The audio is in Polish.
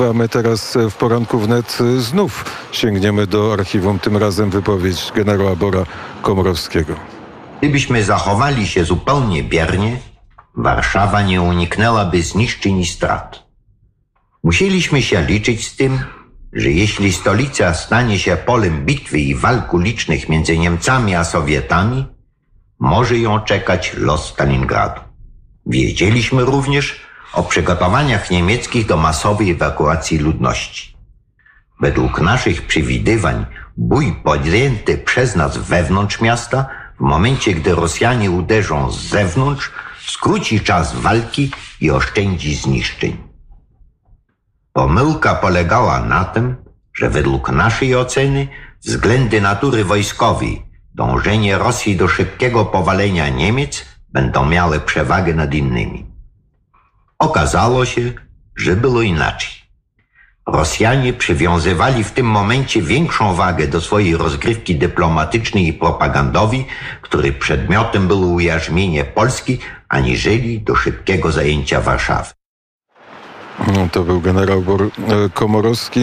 A my teraz e, w poranku wnet e, znów sięgniemy do archiwum, tym razem wypowiedź generała Bora Komorowskiego. Gdybyśmy zachowali się zupełnie biernie, Warszawa nie uniknęłaby zniszczeń i strat. Musieliśmy się liczyć z tym, że jeśli stolica stanie się polem bitwy i walk ulicznych między Niemcami a Sowietami, może ją czekać los Stalingradu. Wiedzieliśmy również o przygotowaniach niemieckich do masowej ewakuacji ludności. Według naszych przewidywań bój podjęty przez nas wewnątrz miasta, w momencie gdy Rosjanie uderzą z zewnątrz, skróci czas walki i oszczędzi zniszczeń. Pomyłka polegała na tym, że według naszej oceny względy natury wojskowej, dążenie Rosji do szybkiego powalenia Niemiec będą miały przewagę nad innymi. Okazało się, że było inaczej. Rosjanie przywiązywali w tym momencie większą wagę do swojej rozgrywki dyplomatycznej i propagandowej, której przedmiotem było ujarzmienie Polski, aniżeli do szybkiego zajęcia Warszawy. No, To był generał e, Komorowski.